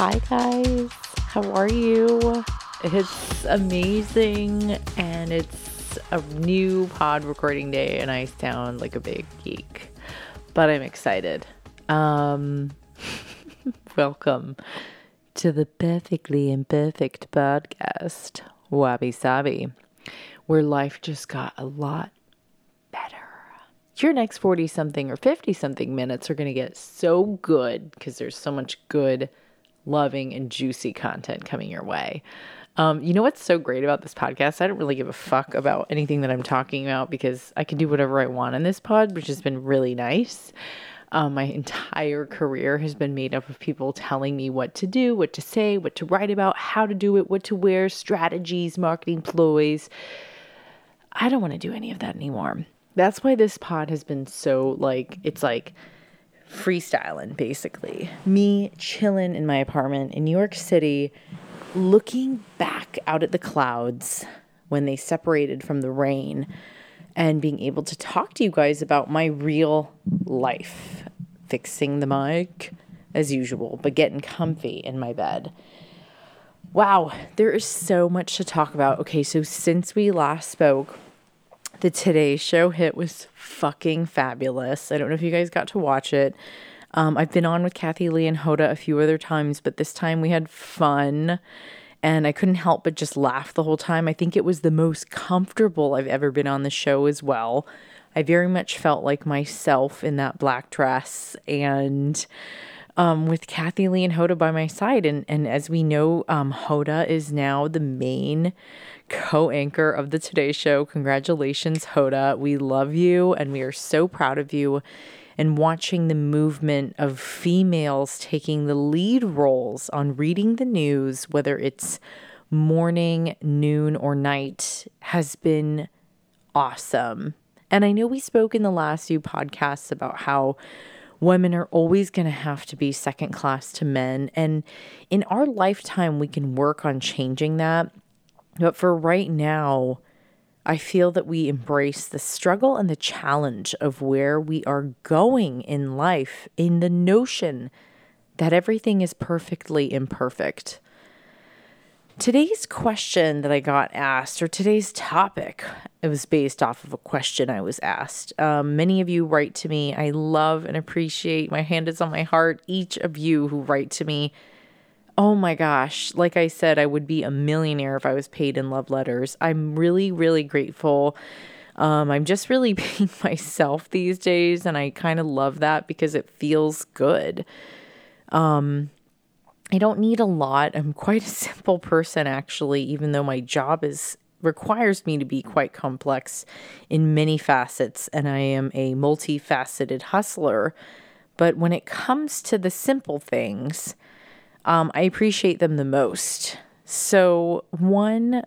Hi, guys. How are you? It's amazing, and it's a new pod recording day, and I sound like a big geek, but I'm excited. Um, welcome to the Perfectly Imperfect podcast, Wabi Sabi, where life just got a lot better. Your next 40 something or 50 something minutes are going to get so good because there's so much good, loving, and juicy content coming your way. Um, you know what's so great about this podcast? I don't really give a fuck about anything that I'm talking about because I can do whatever I want in this pod, which has been really nice. Um, my entire career has been made up of people telling me what to do, what to say, what to write about, how to do it, what to wear, strategies, marketing ploys. I don't want to do any of that anymore. That's why this pod has been so like, it's like freestyling basically. Me chilling in my apartment in New York City, looking back out at the clouds when they separated from the rain and being able to talk to you guys about my real life. Fixing the mic as usual, but getting comfy in my bed. Wow, there is so much to talk about. Okay, so since we last spoke, the Today Show hit was fucking fabulous. I don't know if you guys got to watch it. Um, I've been on with Kathie Lee and Hoda a few other times, but this time we had fun and I couldn't help but just laugh the whole time. I think it was the most comfortable I've ever been on the show as well. I very much felt like myself in that black dress and um, with Kathie Lee and Hoda by my side. And, and as we know, um, Hoda is now the main co anchor of the Today Show. Congratulations, Hoda. We love you and we are so proud of you. And watching the movement of females taking the lead roles on reading the news, whether it's morning, noon, or night, has been awesome. And I know we spoke in the last few podcasts about how women are always going to have to be second class to men. And in our lifetime, we can work on changing that. But for right now, I feel that we embrace the struggle and the challenge of where we are going in life in the notion that everything is perfectly imperfect. Today's question that I got asked, or today's topic, it was based off of a question I was asked. Um, many of you write to me. I love and appreciate, my hand is on my heart, each of you who write to me oh my gosh, like I said, I would be a millionaire if I was paid in love letters. I'm really, really grateful. Um, I'm just really being myself these days, and I kind of love that because it feels good. Um, I don't need a lot. I'm quite a simple person, actually, even though my job is requires me to be quite complex in many facets, and I am a multifaceted hustler. But when it comes to the simple things, um, I appreciate them the most. So, one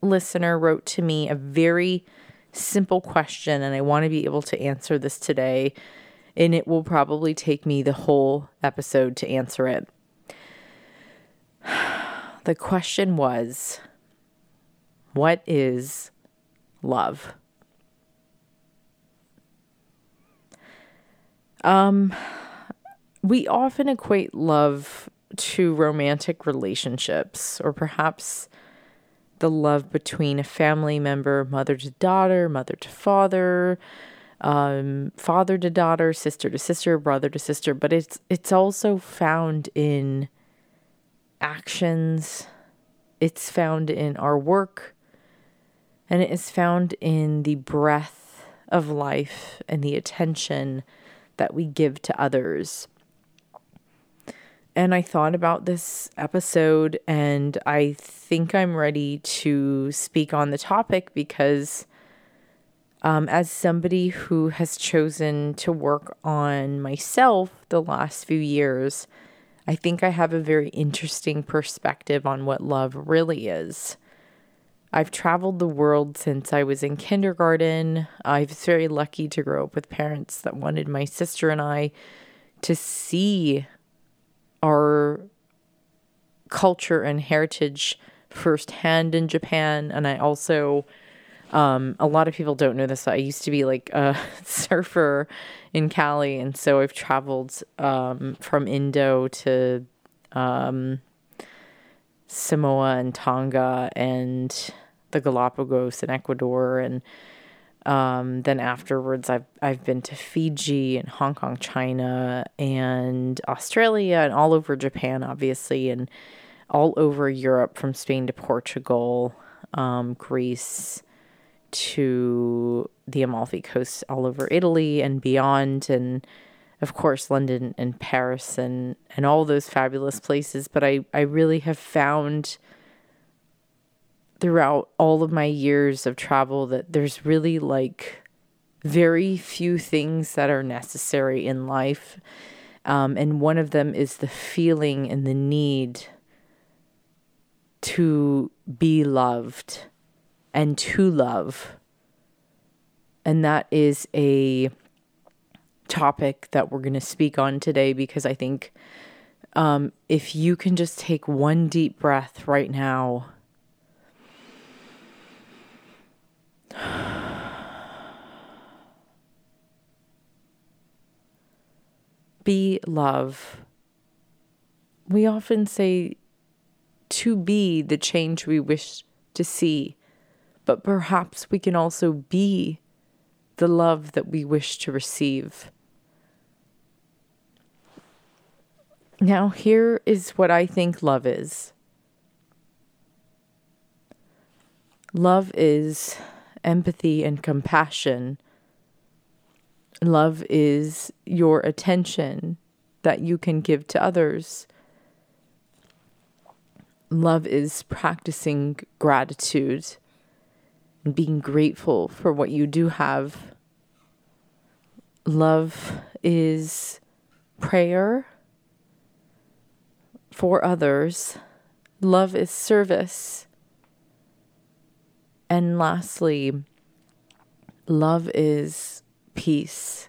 listener wrote to me a very simple question, and I want to be able to answer this today. And it will probably take me the whole episode to answer it. The question was What is love? Um, we often equate love to romantic relationships or perhaps the love between a family member, mother to daughter, mother to father, um, father to daughter, sister to sister, brother to sister, but it's it's also found in actions. It's found in our work, and it is found in the breath of life and the attention that we give to others and I thought about this episode, and I think I'm ready to speak on the topic because, um, as somebody who has chosen to work on myself the last few years, I think I have a very interesting perspective on what love really is. I've traveled the world since I was in kindergarten. I was very lucky to grow up with parents that wanted my sister and I to see our culture and heritage firsthand in Japan. And I also, um, a lot of people don't know this. I used to be like a surfer in Cali. And so I've traveled um, from Indo to um, Samoa and Tonga and the Galapagos and Ecuador and um, then afterwards I've I've been to Fiji and Hong Kong, China and Australia and all over Japan obviously and all over Europe from Spain to Portugal, um, Greece to the Amalfi Coast, all over Italy and beyond and of course London and Paris and and all those fabulous places but I I really have found throughout all of my years of travel that there's really like very few things that are necessary in life. Um, and one of them is the feeling and the need to be loved and to love. And that is a topic that we're going to speak on today because I think um, if you can just take one deep breath right now be love. We often say to be the change we wish to see, but perhaps we can also be the love that we wish to receive. Now, here is what I think love is love is empathy and compassion. Love is your attention that you can give to others. Love is practicing gratitude being grateful for what you do have. Love is prayer for others. Love is service. And lastly, love is peace,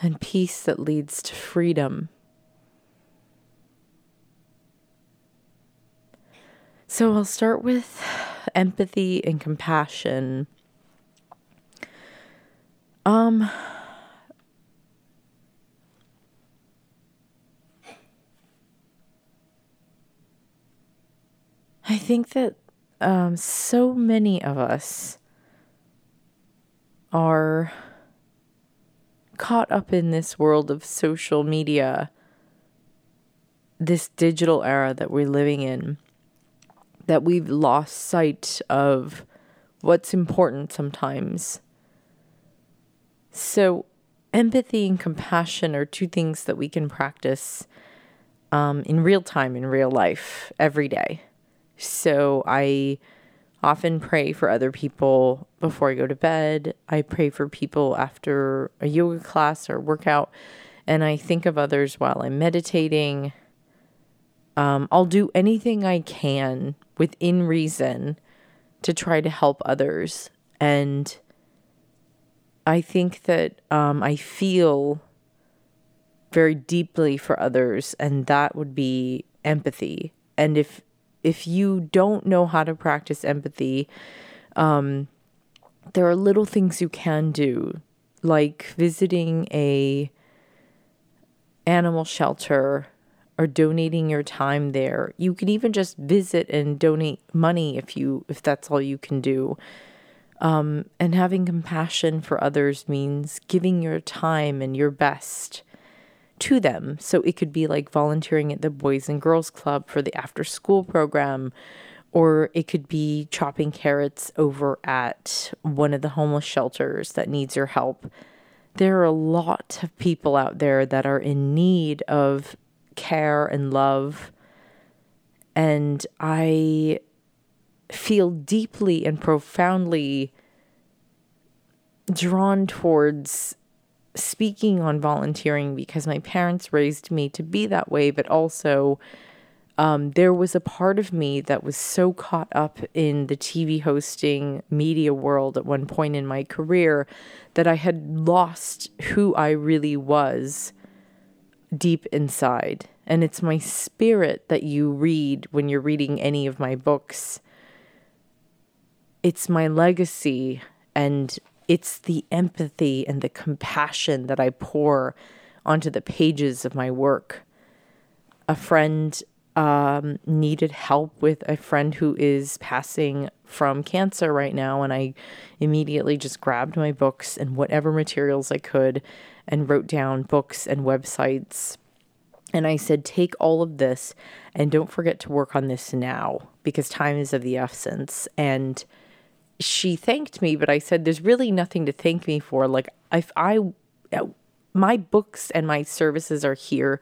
and peace that leads to freedom. So I'll start with empathy and compassion. Um, I think that um, so many of us are caught up in this world of social media, this digital era that we're living in, that we've lost sight of what's important sometimes. So, empathy and compassion are two things that we can practice um, in real time, in real life, every day. So I often pray for other people before I go to bed. I pray for people after a yoga class or workout. And I think of others while I'm meditating. Um, I'll do anything I can within reason to try to help others. And I think that um, I feel very deeply for others, and that would be empathy. And if if you don't know how to practice empathy, um, there are little things you can do, like visiting a animal shelter or donating your time there. You can even just visit and donate money if you if that's all you can do. Um, and having compassion for others means giving your time and your best to them. So it could be like volunteering at the Boys and Girls Club for the after school program, or it could be chopping carrots over at one of the homeless shelters that needs your help. There are a lot of people out there that are in need of care and love. And I feel deeply and profoundly drawn towards speaking on volunteering because my parents raised me to be that way, but also um, there was a part of me that was so caught up in the TV hosting media world at one point in my career that I had lost who I really was deep inside. And it's my spirit that you read when you're reading any of my books. It's my legacy and it's the empathy and the compassion that I pour onto the pages of my work. a friend um, needed help with a friend who is passing from cancer right now. And I immediately just grabbed my books and whatever materials I could and wrote down books and websites. And I said, take all of this and don't forget to work on this now because time is of the essence. And she thanked me, but I said, there's really nothing to thank me for. Like, if I, my books and my services are here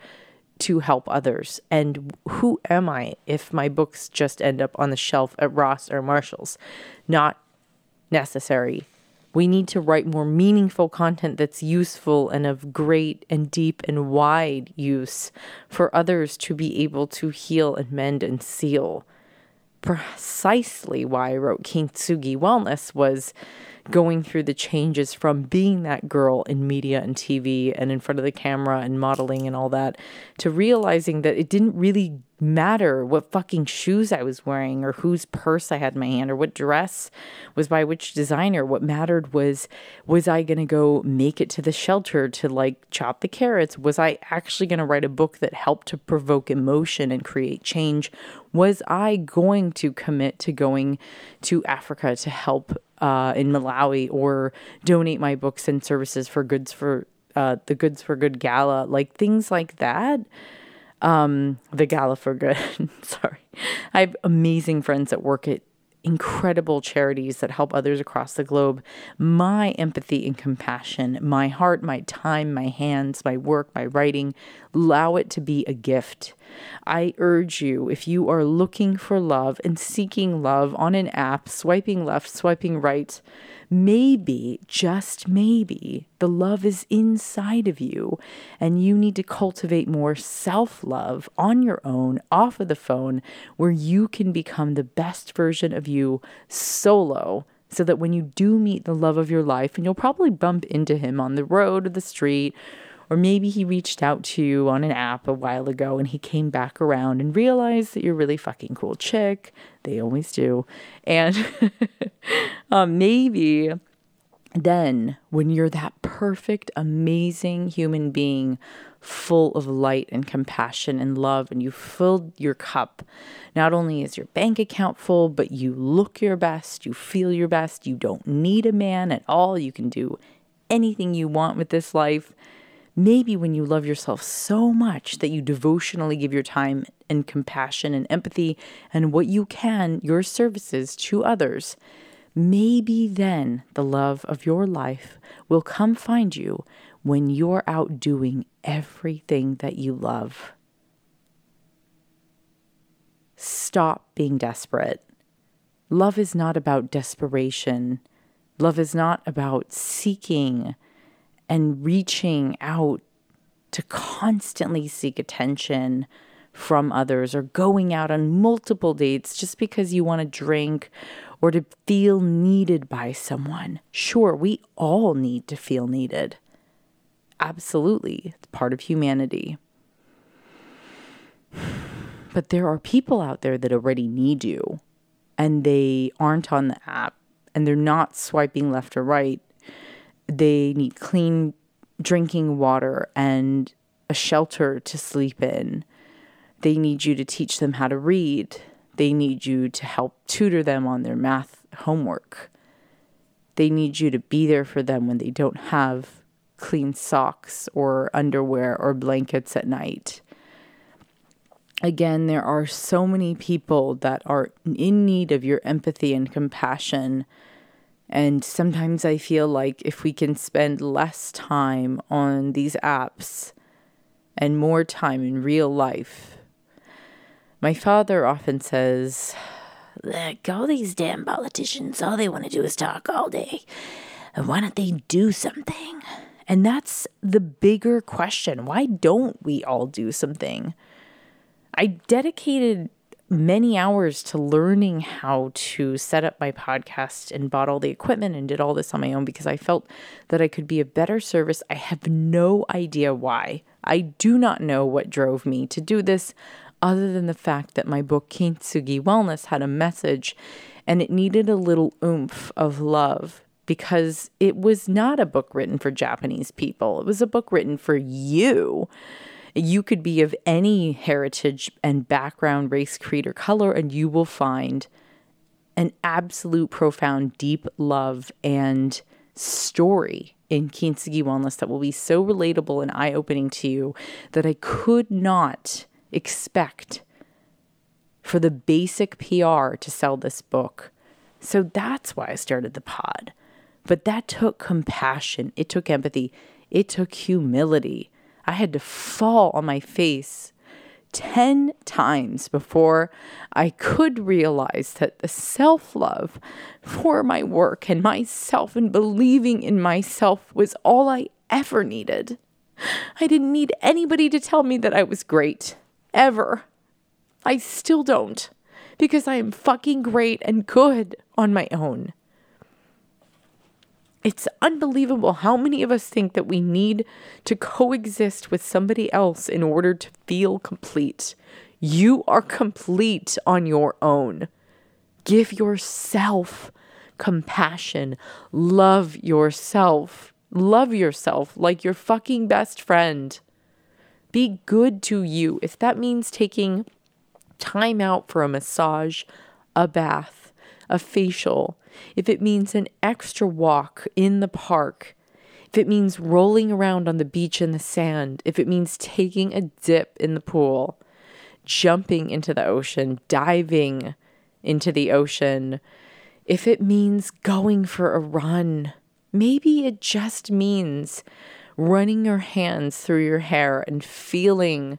to help others. And who am I if my books just end up on the shelf at Ross or Marshall's? Not necessary. We need to write more meaningful content that's useful and of great and deep and wide use for others to be able to heal and mend and seal. Precisely why I wrote Kintsugi Wellness was going through the changes from being that girl in media and TV and in front of the camera and modeling and all that to realizing that it didn't really matter what fucking shoes I was wearing or whose purse I had in my hand or what dress was by which designer. What mattered was was I going to go make it to the shelter to like chop the carrots? Was I actually going to write a book that helped to provoke emotion and create change? Was I going to commit to going to Africa to help uh, in Malawi or donate my books and services for goods for uh, the Goods for Good Gala, like things like that. Um, the Gala for Good. Sorry. I have amazing friends that work at incredible charities that help others across the globe. My empathy and compassion, my heart, my time, my hands, my work, my writing, allow it to be a gift. I urge you, if you are looking for love and seeking love on an app, swiping left, swiping right, maybe, just maybe, the love is inside of you and you need to cultivate more self love on your own, off of the phone, where you can become the best version of you solo. So that when you do meet the love of your life, and you'll probably bump into him on the road or the street or maybe he reached out to you on an app a while ago and he came back around and realized that you're really fucking cool chick. They always do. And um, maybe then when you're that perfect, amazing human being full of light and compassion and love, and you filled your cup. Not only is your bank account full, but you look your best, you feel your best, you don't need a man at all, you can do anything you want with this life. Maybe when you love yourself so much that you devotionally give your time and compassion and empathy and what you can, your services to others, maybe then the love of your life will come find you when you're out doing everything that you love. Stop being desperate. Love is not about desperation. Love is not about seeking and reaching out to constantly seek attention from others or going out on multiple dates just because you want to drink or to feel needed by someone. Sure, we all need to feel needed. Absolutely. It's part of humanity. But there are people out there that already need you and they aren't on the app and they're not swiping left or right they need clean drinking water and a shelter to sleep in. They need you to teach them how to read. They need you to help tutor them on their math homework. They need you to be there for them when they don't have clean socks or underwear or blankets at night. Again, there are so many people that are in need of your empathy and compassion and sometimes I feel like if we can spend less time on these apps and more time in real life. My father often says, Look, all these damn politicians, all they want to do is talk all day. And why don't they do something? And that's the bigger question. Why don't we all do something? I dedicated many hours to learning how to set up my podcast and bought all the equipment and did all this on my own because I felt that I could be a better service. I have no idea why. I do not know what drove me to do this other than the fact that my book Kintsugi Wellness had a message and it needed a little oomph of love because it was not a book written for Japanese people. It was a book written for you You could be of any heritage and background, race, creed, or color, and you will find an absolute profound, deep love and story in Kintsugi Wellness that will be so relatable and eye opening to you that I could not expect for the basic PR to sell this book. So that's why I started the pod. But that took compassion, it took empathy, it took humility. I had to fall on my face 10 times before I could realize that the self love for my work and myself and believing in myself was all I ever needed. I didn't need anybody to tell me that I was great, ever. I still don't, because I am fucking great and good on my own. It's unbelievable how many of us think that we need to coexist with somebody else in order to feel complete. You are complete on your own. Give yourself compassion. Love yourself. Love yourself like your fucking best friend. Be good to you. If that means taking time out for a massage, a bath, a facial, if it means an extra walk in the park, if it means rolling around on the beach in the sand, if it means taking a dip in the pool, jumping into the ocean, diving into the ocean, if it means going for a run, maybe it just means running your hands through your hair and feeling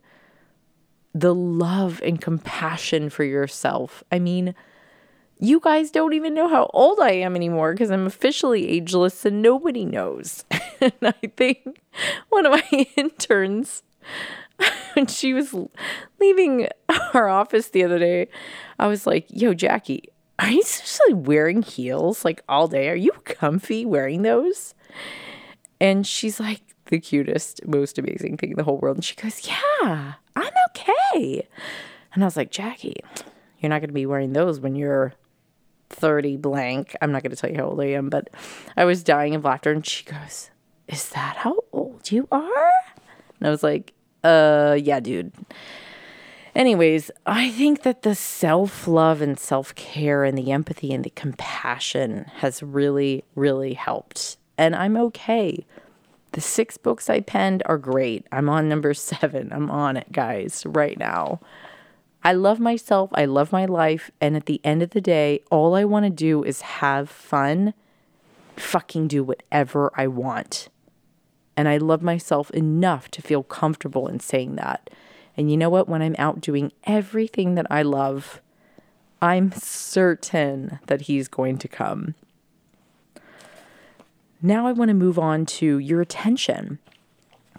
the love and compassion for yourself. I mean, you guys don't even know how old I am anymore because I'm officially ageless and nobody knows. and I think one of my interns, when she was leaving our office the other day, I was like, Yo, Jackie, are you seriously wearing heels like all day? Are you comfy wearing those? And she's like, the cutest, most amazing thing in the whole world. And she goes, Yeah, I'm okay. And I was like, Jackie, you're not going to be wearing those when you're 30 blank. I'm not going to tell you how old I am, but I was dying of laughter. And she goes, Is that how old you are? And I was like, Uh, yeah, dude. Anyways, I think that the self love and self care and the empathy and the compassion has really, really helped. And I'm okay. The six books I penned are great. I'm on number seven. I'm on it, guys, right now. I love myself. I love my life. And at the end of the day, all I want to do is have fun, fucking do whatever I want. And I love myself enough to feel comfortable in saying that. And you know what? When I'm out doing everything that I love, I'm certain that he's going to come. Now I want to move on to your attention.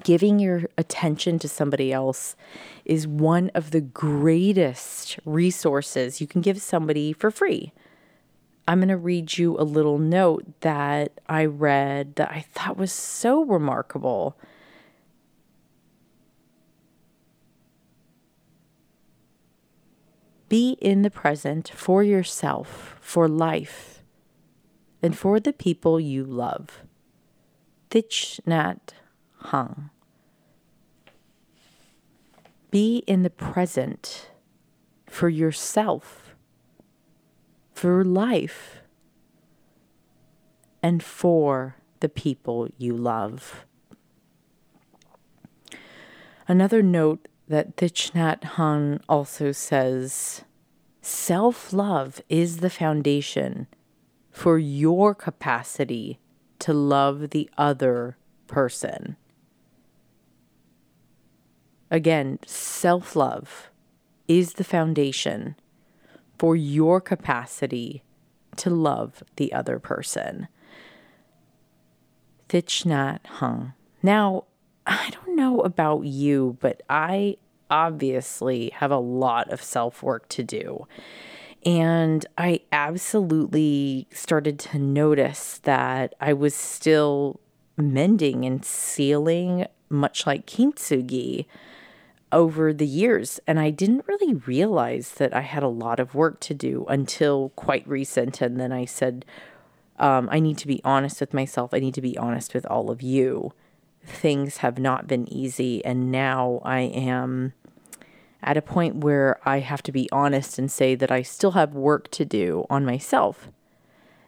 Giving your attention to somebody else is one of the greatest resources you can give somebody for free. I'm going to read you a little note that I read that I thought was so remarkable. Be in the present for yourself, for life and for the people you love. Thich Nhat Hanh. Be in the present for yourself, for life, and for the people you love. Another note that Thich Hanh also says self love is the foundation for your capacity to love the other person. Again, self love is the foundation for your capacity to love the other person. Thich Nhat Hanh. Now, I don't know about you, but I obviously have a lot of self work to do. And I absolutely started to notice that I was still mending and sealing, much like kintsugi, over the years. And I didn't really realize that I had a lot of work to do until quite recent. And then I said, um, I need to be honest with myself. I need to be honest with all of you things have not been easy. And now I am at a point where I have to be honest and say that I still have work to do on myself.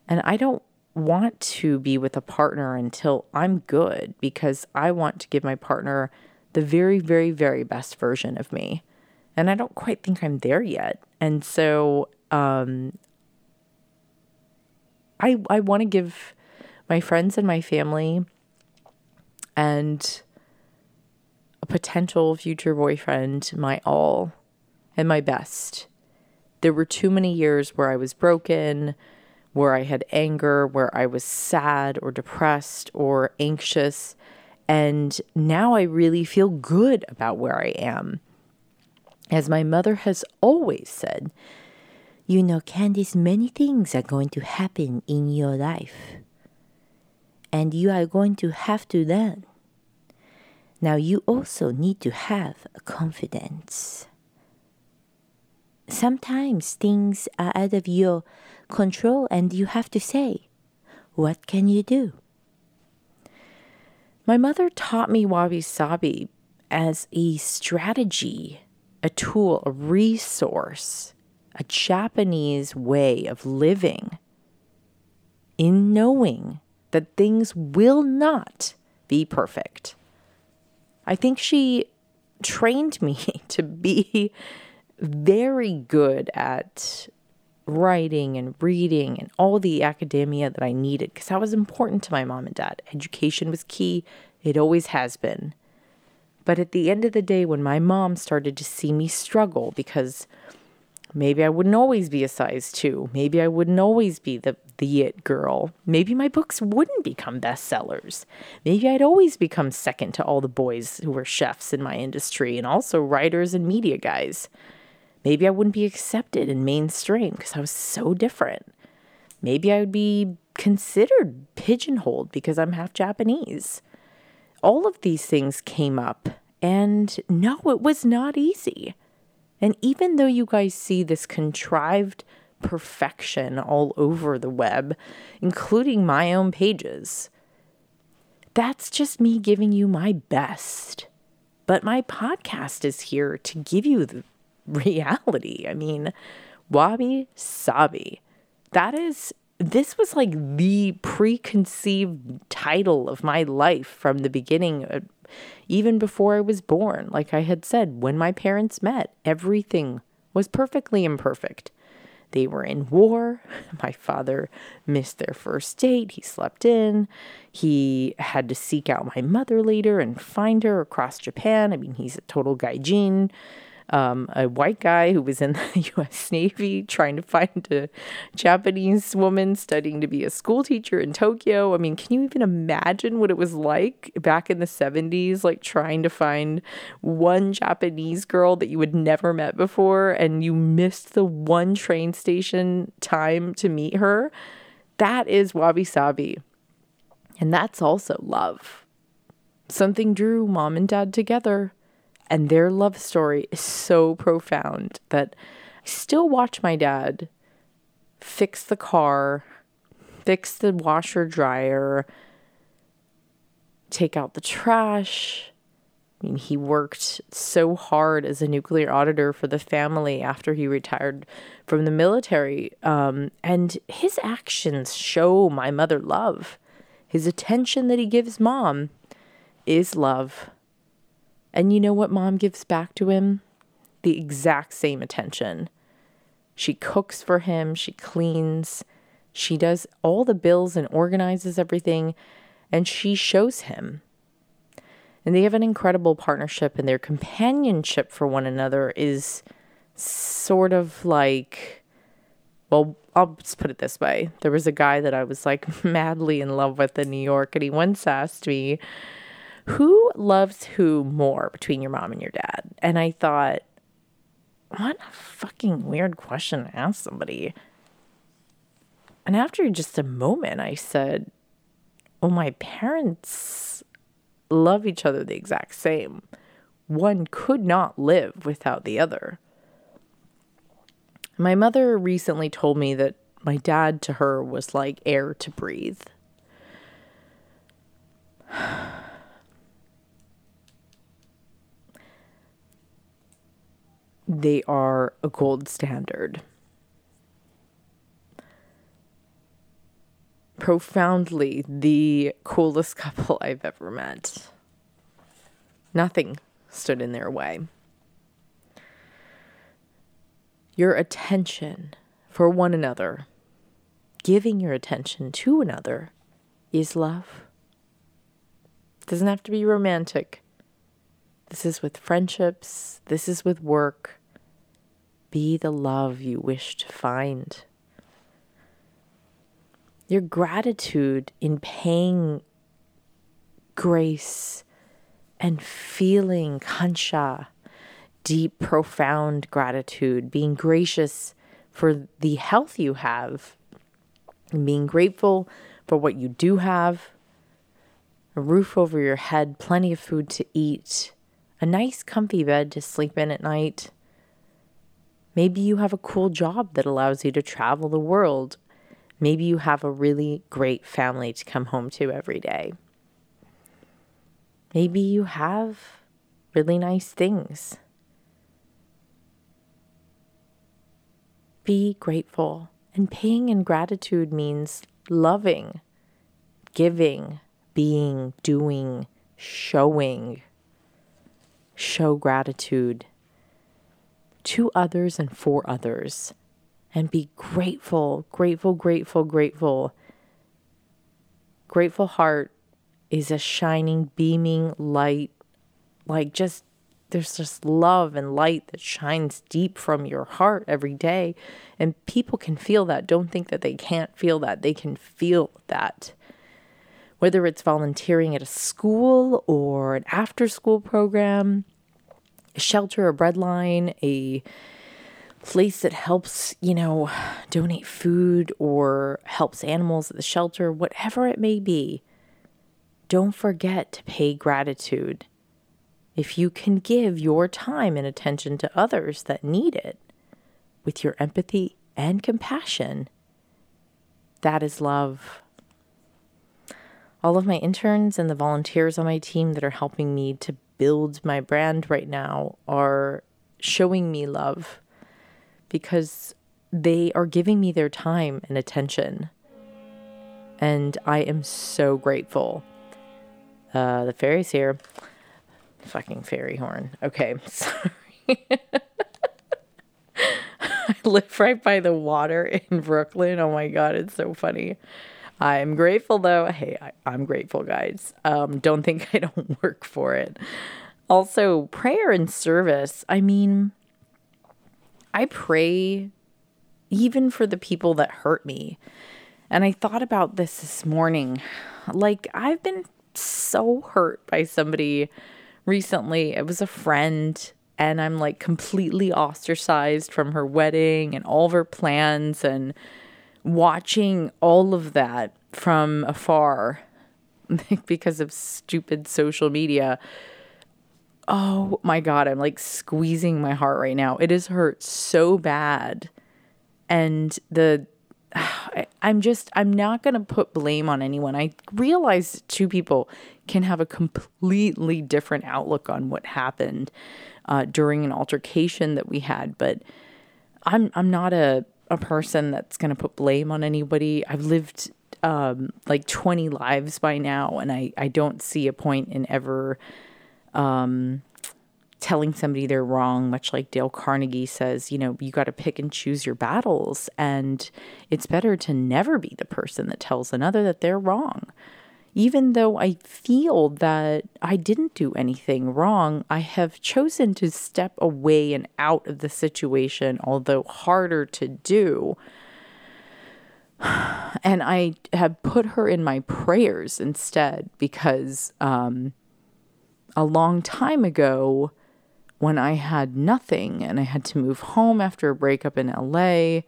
And I don't want to be with a partner until I'm good because I want to give my partner the very, very, very best version of me. And I don't quite think I'm there yet. And so um, I, I want to give my friends and my family and a potential future boyfriend my all and my best. There were too many years where I was broken, where I had anger, where I was sad or depressed or anxious. And now I really feel good about where I am. As my mother has always said, you know, Candice, many things are going to happen in your life. And you are going to have to learn. Now, you also need to have confidence. Sometimes things are out of your control, and you have to say, What can you do? My mother taught me wabi sabi as a strategy, a tool, a resource a Japanese way of living in knowing that things will not be perfect. I think she trained me to be very good at writing and reading and all the academia that I needed because that was important to my mom and dad. Education was key, it always has been. But at the end of the day, when my mom started to see me struggle because Maybe I wouldn't always be a size two. Maybe I wouldn't always be the, the it girl. Maybe my books wouldn't become bestsellers. Maybe I'd always become second to all the boys who were chefs in my industry and also writers and media guys. Maybe I wouldn't be accepted in mainstream because I was so different. Maybe I would be considered pigeonholed because I'm half Japanese. All of these things came up, and no, it was not easy. And even though you guys see this contrived perfection all over the web, including my own pages, that's just me giving you my best. But my podcast is here to give you the reality. I mean, wabi sabi. That is, this was like the preconceived title of my life from the beginning uh, even before I was born. Like I had said, when my parents met, everything was perfectly imperfect. They were in war. My father missed their first date. He slept in. He had to seek out my mother later and find her across Japan. I mean, he's a total gaijin um, a white guy who was in the U.S. Navy trying to find a Japanese woman studying to be a school teacher in Tokyo. I mean, can you even imagine what it was like back in the 70s, like trying to find one Japanese girl that you had never met before and you missed the one train station time to meet her? That is wabi sabi. And that's also love. Something drew mom and dad together. And their love story is so profound that I still watch my dad fix the car, fix the washer dryer, take out the trash. I mean, he worked so hard as a nuclear auditor for the family after he retired from the military. Um, and his actions show my mother love. His attention that he gives mom is love. And you know what mom gives back to him? The exact same attention. She cooks for him, she cleans, she does all the bills and organizes everything, and she shows him. And they have an incredible partnership, and their companionship for one another is sort of like, well, I'll just put it this way. There was a guy that I was like madly in love with in New York, and he once asked me, who loves who more between your mom and your dad? And I thought, what a fucking weird question to ask somebody. And after just a moment, I said, well, my parents love each other the exact same. One could not live without the other. My mother recently told me that my dad to her was like air to breathe. they are a gold standard. Profoundly the coolest couple I've ever met. Nothing stood in their way. Your attention for one another, giving your attention to another, is love. Doesn't have to be romantic. This is with friendships, this is with work. Be the love you wish to find. Your gratitude in paying grace and feeling kansha, deep, profound gratitude, being gracious for the health you have, and being grateful for what you do have a roof over your head, plenty of food to eat, a nice, comfy bed to sleep in at night. Maybe you have a cool job that allows you to travel the world. Maybe you have a really great family to come home to every day. Maybe you have really nice things. Be grateful. And paying in gratitude means loving, giving, being, doing, showing show gratitude to others and for others and be grateful, grateful, grateful, grateful. Grateful heart is a shining, beaming light, like just there's just love and light that shines deep from your heart every day. And people can feel that. Don't think that they can't feel that. They can feel that whether it's volunteering at a school or an after school program, a shelter, a breadline, a place that helps, you know, donate food or helps animals at the shelter, whatever it may be, don't forget to pay gratitude. If you can give your time and attention to others that need it with your empathy and compassion, that is love all of my interns and the volunteers on my team that are helping me to build my brand right now are showing me love because they are giving me their time and attention. And I am so grateful. Uh, the ferry's here. Fucking ferry horn. Okay, sorry. I live right by the water in Brooklyn. Oh my God, it's so funny. I'm grateful though. Hey, I, am grateful, guys. Um, don't think I don't work for it. Also, prayer and service. I mean, I pray even for the people that hurt me. And I thought about this this morning. Like, I've been so hurt by somebody recently. It was a friend, and I'm like completely ostracized from her wedding and all of her plans. And watching all of that from afar because of stupid social media. Oh my God, I'm like squeezing my heart right now. It has hurt so bad. And the, I'm just, I'm not going to put blame on anyone. I realize two people can have a completely different outlook on what happened uh, during an altercation that we had, but I'm, I'm not a, a person that's going to put blame on anybody. I've lived um, like 20 lives by now, and I, I don't see a point in ever um, telling somebody they're wrong, much like Dale Carnegie says, you know, you got to pick and choose your battles. And it's better to never be the person that tells another that they're wrong even though I feel that I didn't do anything wrong, I have chosen to step away and out of the situation, although harder to do. And I have put her in my prayers instead because um, a long time ago, when I had nothing and I had to move home after a breakup in LA,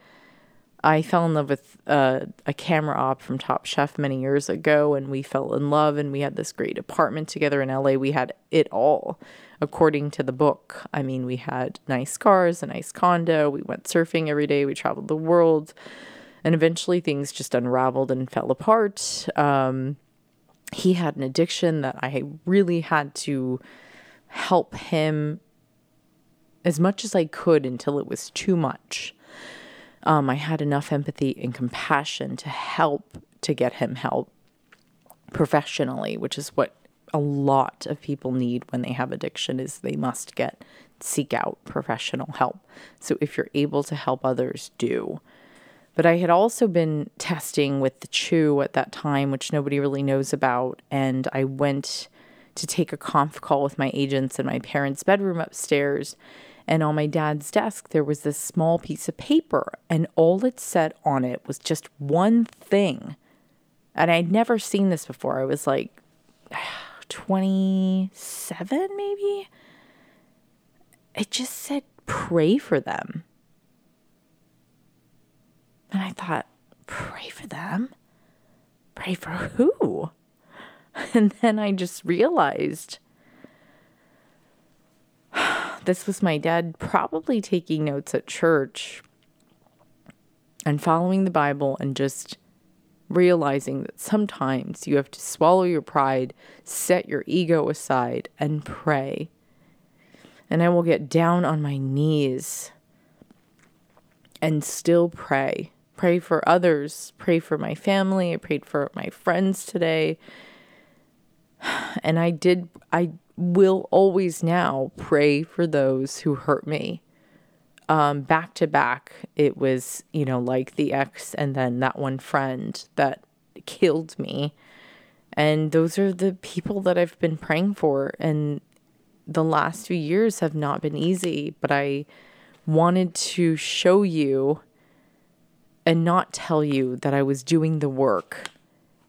I fell in love with uh, a camera op from Top Chef many years ago, and we fell in love, and we had this great apartment together in LA. We had it all, according to the book. I mean, we had nice cars, a nice condo, we went surfing every day, we traveled the world, and eventually things just unraveled and fell apart. Um, he had an addiction that I really had to help him as much as I could until it was too much. Um, I had enough empathy and compassion to help to get him help professionally, which is what a lot of people need when they have addiction is they must get seek out professional help. So if you're able to help others, do. But I had also been testing with the chew at that time, which nobody really knows about, and I went to take a conf call with my agents in my parents' bedroom upstairs. And on my dad's desk, there was this small piece of paper, and all it said on it was just one thing. And I'd never seen this before. I was like 27, maybe? It just said, pray for them. And I thought, pray for them? Pray for who? And then I just realized this was my dad probably taking notes at church and following the Bible and just realizing that sometimes you have to swallow your pride, set your ego aside, and pray. And I will get down on my knees and still pray. Pray for others, pray for my family. I prayed for my friends today. And I did, I will always now pray for those who hurt me. Um, back to back, it was, you know, like the ex and then that one friend that killed me. And those are the people that I've been praying for. And the last few years have not been easy, but I wanted to show you and not tell you that I was doing the work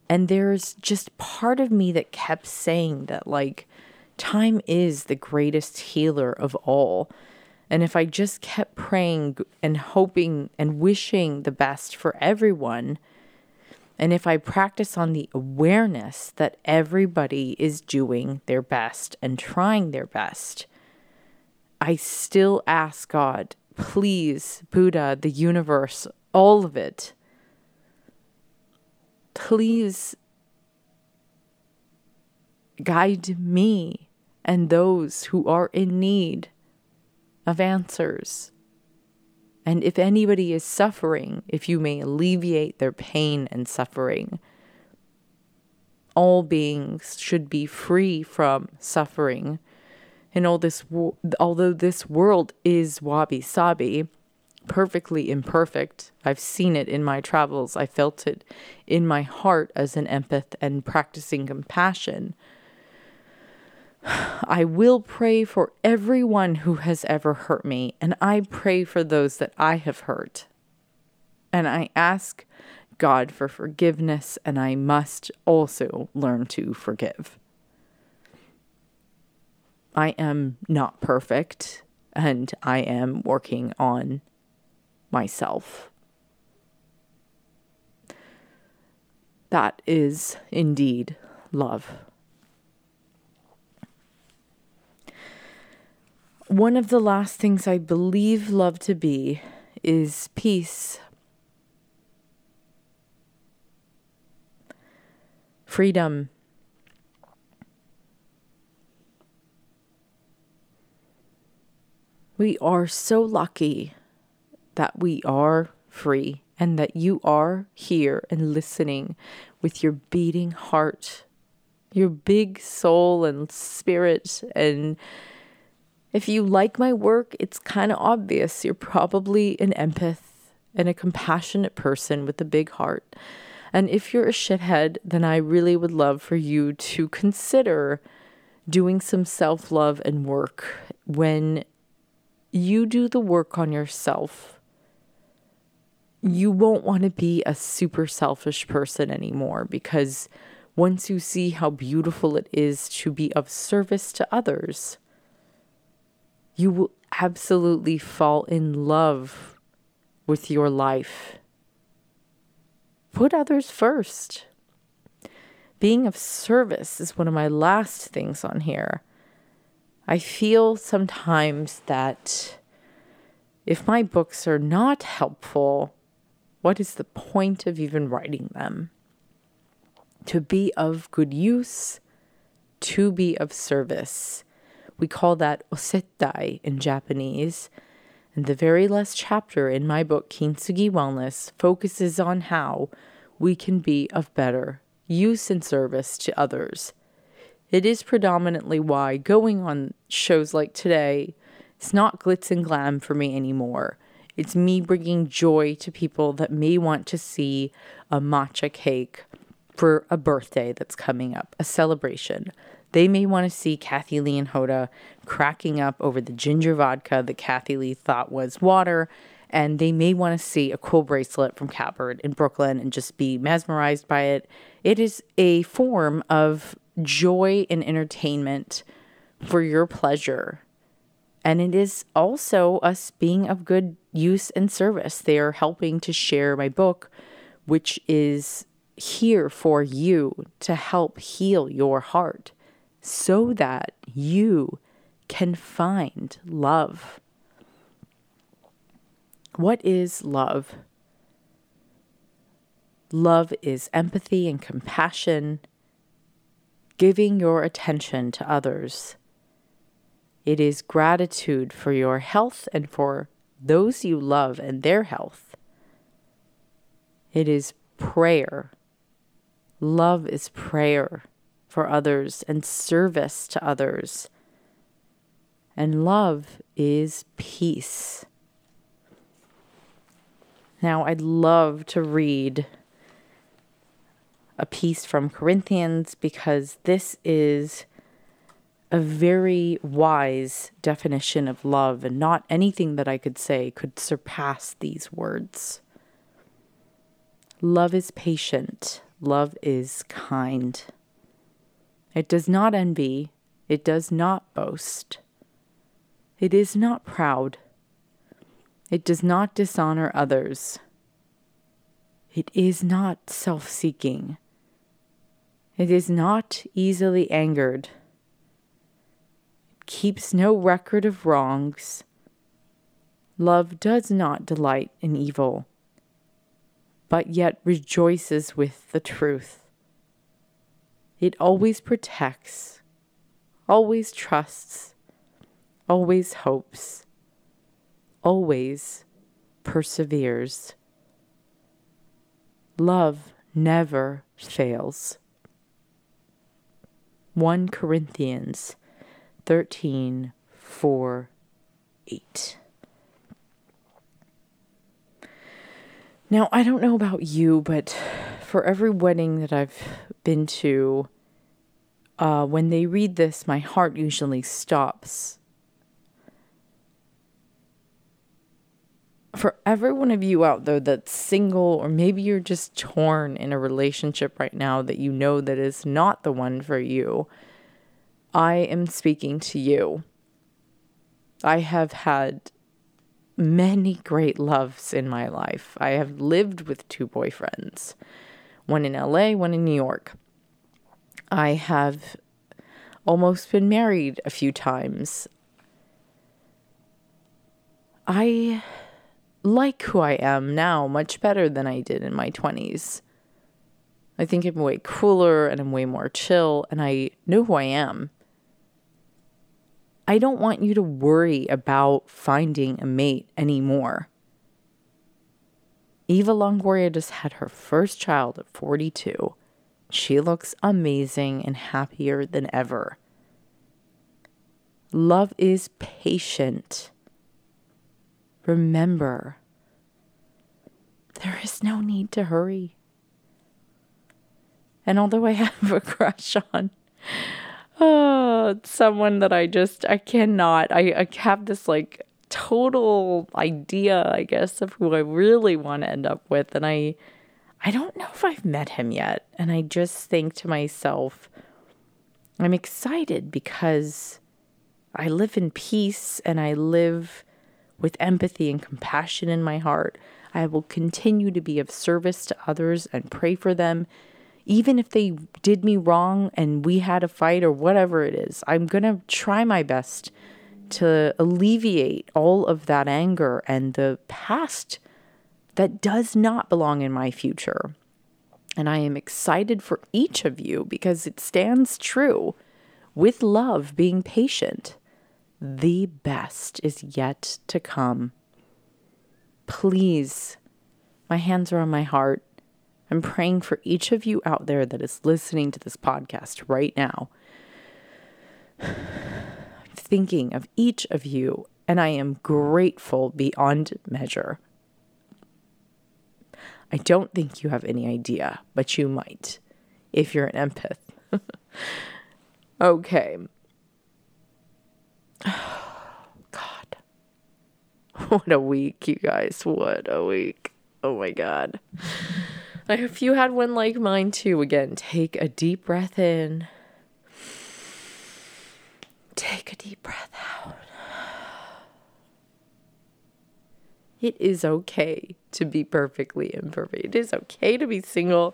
and there's just part of me that kept saying that, like, time is the greatest healer of all. And if I just kept praying and hoping and wishing the best for everyone, and if I practice on the awareness that everybody is doing their best and trying their best, I still ask God, please, Buddha, the universe, all of it, please guide me and those who are in need of answers. And if anybody is suffering, if you may alleviate their pain and suffering, all beings should be free from suffering. And all this, although this world is wabi sabi, perfectly imperfect. I've seen it in my travels. I felt it in my heart as an empath and practicing compassion. I will pray for everyone who has ever hurt me, and I pray for those that I have hurt. And I ask God for forgiveness, and I must also learn to forgive. I am not perfect, and I am working on myself. That is indeed love. One of the last things I believe love to be is peace, freedom. We are so lucky that we are free and that you are here and listening with your beating heart, your big soul and spirit. And if you like my work, it's kind of obvious. You're probably an empath and a compassionate person with a big heart. And if you're a shithead, then I really would love for you to consider doing some self love and work when you do the work on yourself you won't want to be a super selfish person anymore because once you see how beautiful it is to be of service to others, you will absolutely fall in love with your life. Put others first. Being of service is one of my last things on here. I feel sometimes that if my books are not helpful, what is the point of even writing them? To be of good use, to be of service. We call that osettai in Japanese. And the very last chapter in my book, Kintsugi Wellness, focuses on how we can be of better use and service to others. It is predominantly why going on shows like today is not glitz and glam for me anymore. It's me bringing joy to people that may want to see a matcha cake for a birthday that's coming up, a celebration. They may want to see Kathie Lee and Hoda cracking up over the ginger vodka that Kathie Lee thought was water. And they may want to see a cool bracelet from Catbird in Brooklyn and just be mesmerized by it. It is a form of joy and entertainment for your pleasure. And it is also us being of good use and service. They are helping to share my book, which is here for you to help heal your heart so that you can find love. What is love? Love is empathy and compassion, giving your attention to others. It is gratitude for your health and for those you love and their health. It is prayer Love is prayer for others and service to others. And love is peace. Now, I'd love to read a piece from Corinthians because this is a very wise definition of love, and not anything that I could say could surpass these words. Love is patient. Love is kind. It does not envy. It does not boast. It is not proud. It does not dishonor others. It is not self seeking. It is not easily angered. It keeps no record of wrongs. Love does not delight in evil but yet rejoices with the truth. It always protects, always trusts, always hopes, always perseveres. Love never fails. 1 Corinthians 13 4 8. Now, I don't know about you, but for every wedding that I've been to, uh, when they read this, my heart usually stops. For every one of you out there that's single, or maybe you're just torn in a relationship right now that you know that is not the one for you, I am speaking to you. I have had many great loves in my life. I have lived with two boyfriends, one in LA, one in New York. I have almost been married a few times. I like who I am now much better than I did in my 20s. I think I'm way cooler and I'm way more chill, and I know who I am. I don't want you to worry about finding a mate anymore. Eva Longoria just had her first child at 42. She looks amazing and happier than ever. Love is patient. Remember, there is no need to hurry. And although I have a crush on oh, someone that I just I cannot. I, I have this like total idea, I guess, of who I really want to end up with, and I I don't know if I've met him yet. And I just think to myself, I'm excited because I live in peace and I live with empathy and compassion in my heart. I will continue to be of service to others and pray for them even if they did me wrong and we had a fight or whatever it is, I'm going to try my best to alleviate all of that anger and the past that does not belong in my future. And I am excited for each of you because it stands true with love being patient. the best is yet to come. Please, my hands are on my heart. I'm praying for each of you out there that is listening to this podcast right now. Thinking of each of you, and I am grateful beyond measure. I don't think you have any idea, but you might if you're an empath. okay. God. What a week, you guys. What a week. Oh my God. I hope you had one like mine too. Again, take a deep breath in, take a deep breath out. It is okay to be perfectly imperfect. It is okay to be single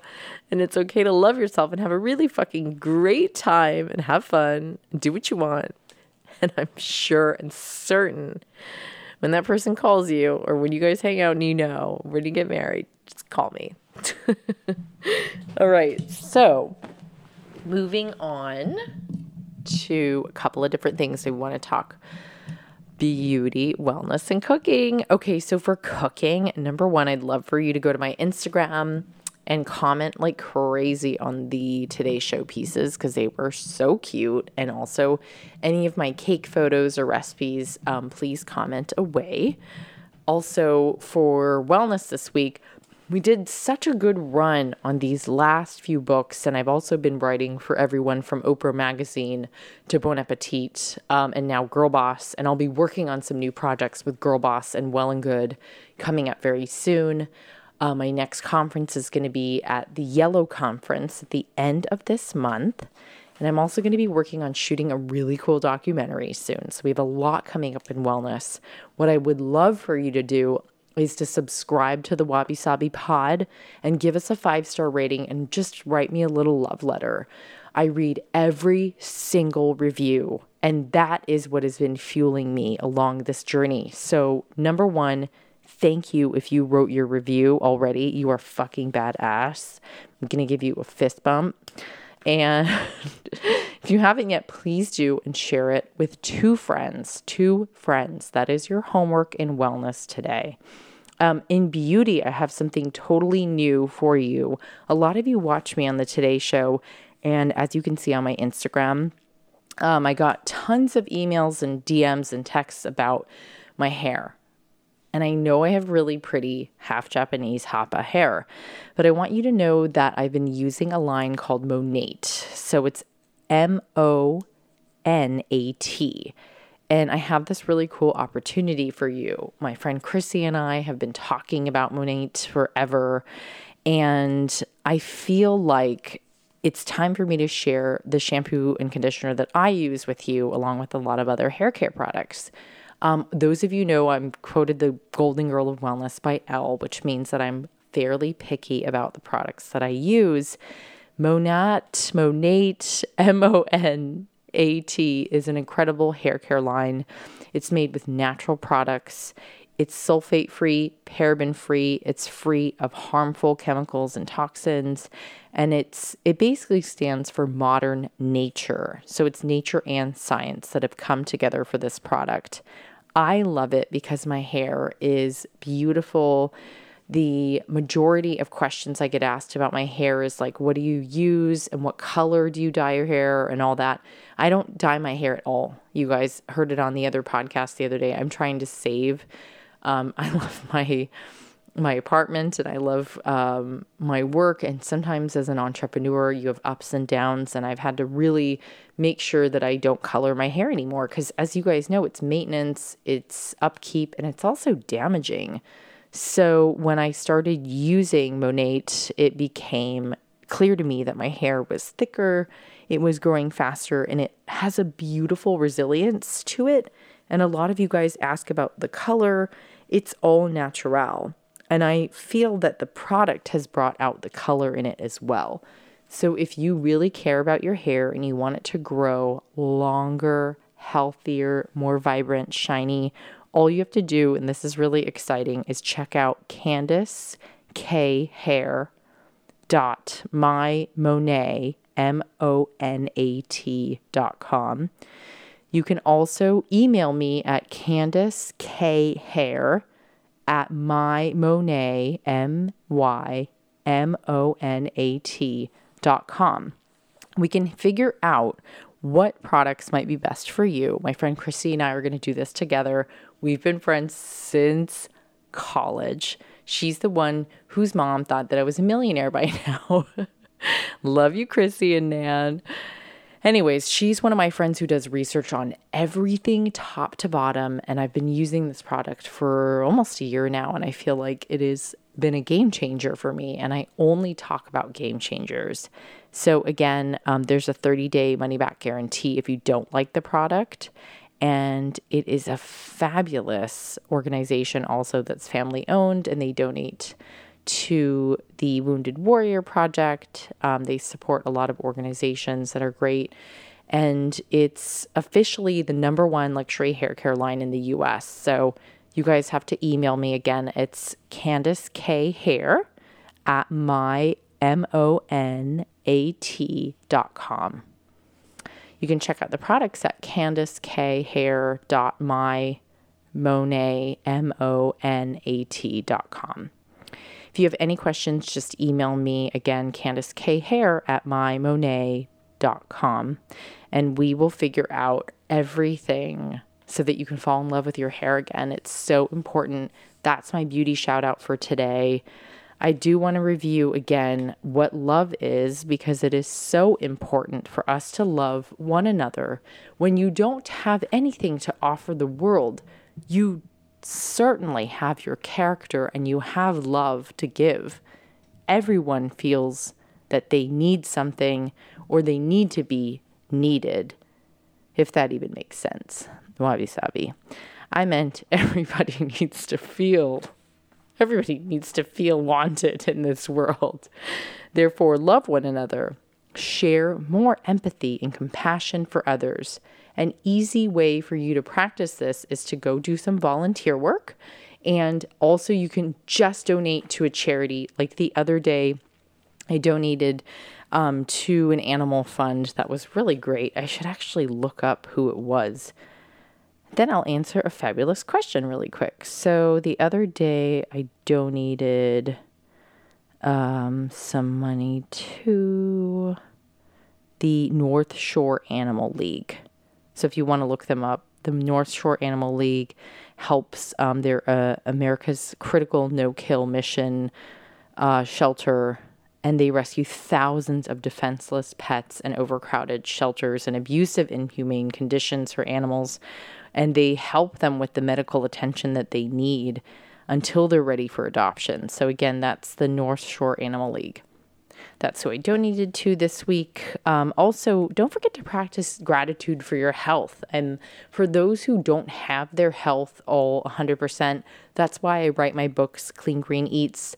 and it's okay to love yourself and have a really fucking great time and have fun and do what you want. And I'm sure and certain when that person calls you or when you guys hang out and you know when you get married, just call me. All right. So, moving on to a couple of different things we want to talk beauty, wellness, and cooking. Okay, so for cooking, number one, I'd love for you to go to my Instagram and comment like crazy on the Today Show pieces because they were so cute. And also, any of my cake photos or recipes, um, please comment away. Also, for wellness this week, we did such a good run on these last few books, and I've also been writing for everyone from Oprah Magazine to Bon Appetit um, and now Girl Boss. And I'll be working on some new projects with Girl Boss and Well and Good coming up very soon. Uh, my next conference is going to be at the Yellow Conference at the end of this month. And I'm also going to be working on shooting a really cool documentary soon. So we have a lot coming up in wellness. What I would love for you to do is to subscribe to the Wabi Sabi pod and give us a five star rating and just write me a little love letter. I read every single review, and that is what has been fueling me along this journey. So, number one, thank you if you wrote your review already. You are fucking badass. I'm gonna give you a fist bump. And if you haven't yet, please do and share it with two friends. Two friends. That is your homework in wellness today. Um, in beauty, I have something totally new for you. A lot of you watch me on the Today Show, and as you can see on my Instagram, um, I got tons of emails and DMs and texts about my hair. And I know I have really pretty half Japanese Hapa hair, but I want you to know that I've been using a line called Monat. So it's M O N A T. And I have this really cool opportunity for you. My friend Chrissy and I have been talking about Monat forever. And I feel like it's time for me to share the shampoo and conditioner that I use with you, along with a lot of other hair care products. Um, those of you know I'm quoted the Golden Girl of Wellness by Elle, which means that I'm fairly picky about the products that I use. Monat, Monat, M O N A T is an incredible hair care line. It's made with natural products. It's sulfate free, paraben free. It's free of harmful chemicals and toxins, and it's it basically stands for modern nature. So it's nature and science that have come together for this product. I love it because my hair is beautiful the majority of questions I get asked about my hair is like, what do you use and what color do you dye your hair and all that. I don't dye my hair at all. You guys heard it on the other podcast the other day. I'm trying to save. Um, I love my my apartment and I love um, my work. And sometimes as an entrepreneur, you have ups and downs. And I've had to really make sure that I don't color my hair anymore because, as you guys know, it's maintenance, it's upkeep, and it's also damaging. So when I started using Monat, it became clear to me that my hair was thicker, it was growing faster, and it has a beautiful resilience to it. And a lot of you guys ask about the color. It's all natural. And I feel that the product has brought out the color in it as well. So if you really care about your hair and you want it to grow longer, healthier, more vibrant, shiny, all you have to do, and this is really exciting, is check out Candice K Hair dot my Monat M O N A T dot com. You can also email me at Candice K Hair at my Monat, M Y M O N A T dot com. We can figure out what products might be best for you. My friend Chrissy and I are going to do this together. We've been friends since college. She's the one whose mom thought that I was a millionaire by now. Love you, Chrissy and Nan. Anyways, she's one of my friends who does research on everything top to bottom. And I've been using this product for almost a year now. And I feel like it has been a game changer for me. And I only talk about game changers. So, again, um, there's a 30 day money back guarantee if you don't like the product. And it is a fabulous organization, also, that's family owned, and they donate to the Wounded Warrior Project. Um, they support a lot of organizations that are great. And it's officially the number one luxury hair care line in the US. So you guys have to email me again. It's Candice K Hair at my M O N A T dot com. You can check out the products at candiceKhair.mymonat, M-O-N-A-T dot com. If you have any questions, just email me again, CandiceKhair at mymonat.com, and we will figure out everything so that you can fall in love with your hair again. It's so important. That's my beauty shout out for today. I do want to review again what love is because it is so important for us to love one another. When you don't have anything to offer the world, you certainly have your character and you have love to give. Everyone feels that they need something or they need to be needed, if that even makes sense. Wabi sabi. I meant everybody needs to feel. Everybody needs to feel wanted in this world. Therefore, love one another. Share more empathy and compassion for others an easy way for you to practice this is to go do some volunteer work. And also, you can just donate to a charity. Like the other day, I donated um, to an animal fund that was really great. I should actually look up who it was. Then I'll answer a fabulous question really quick. So the other day, I donated um, some money to the North Shore Animal League. So if you want to look them up, the North Shore Animal League helps. Um, they're uh, America's critical no kill mission uh, shelter, and they rescue thousands of defenseless pets in overcrowded shelters and abusive, inhumane conditions for animals. And they help them with the medical attention that they need until they're ready for adoption. So, again, that's the North Shore Animal League. That's who I donated to this week. Um, also, don't forget to practice gratitude for your health. And for those who don't have their health all 100%, that's why I write my books, Clean Green Eats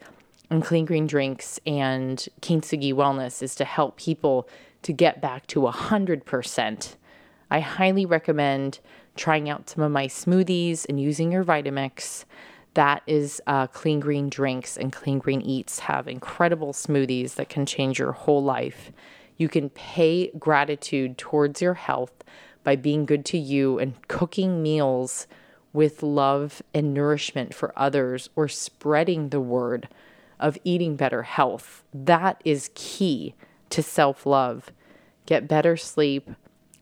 and Clean Green Drinks and Kintsugi Wellness, is to help people to get back to 100%. I highly recommend trying out some of my smoothies and using your Vitamix that is uh, Clean Green Drinks and Clean Green Eats have incredible smoothies that can change your whole life. You can pay gratitude towards your health by being good to you and cooking meals with love and nourishment for others or spreading the word of eating better health. That is key to self love. Get better sleep,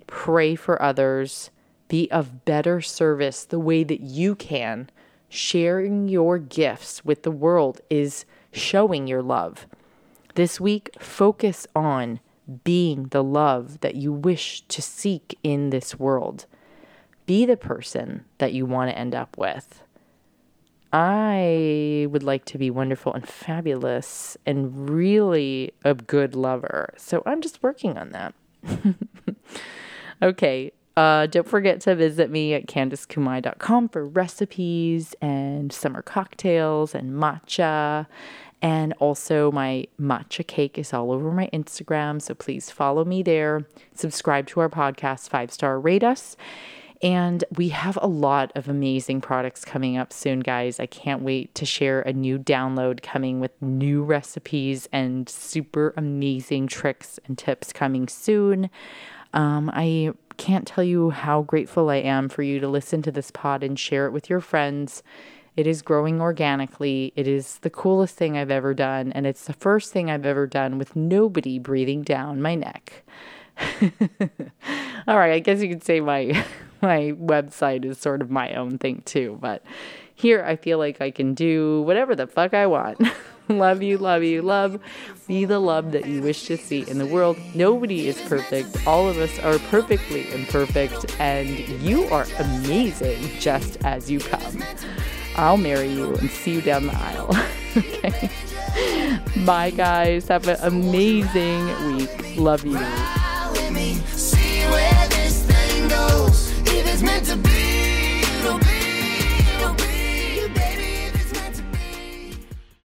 pray for others, be of better service the way that you can sharing your gifts with the world is showing your love. This week, focus on being the love that you wish to seek in this world. Be the person that you want to end up with. I would like to be wonderful and fabulous and really a good lover. So I'm just working on that. okay, uh, don't forget to visit me at CandiceKumai.com for recipes and summer cocktails and matcha. And also, my matcha cake is all over my Instagram. So please follow me there. Subscribe to our podcast, five star rate us. And we have a lot of amazing products coming up soon, guys. I can't wait to share a new download coming with new recipes and super amazing tricks and tips coming soon. Um, I can't tell you how grateful I am for you to listen to this pod and share it with your friends. It is growing organically. It is the coolest thing I've ever done. And it's the first thing I've ever done with nobody breathing down my neck. All right, I guess you could say my my website is sort of my own thing too, but here I feel like I can do whatever the fuck I want. love you, love you, love. Be the love that you wish to see in the world. Nobody is perfect. All of us are perfectly imperfect, and you are amazing just as you come. I'll marry you and see you down the aisle. okay. Bye, guys. Have an amazing week. Love you.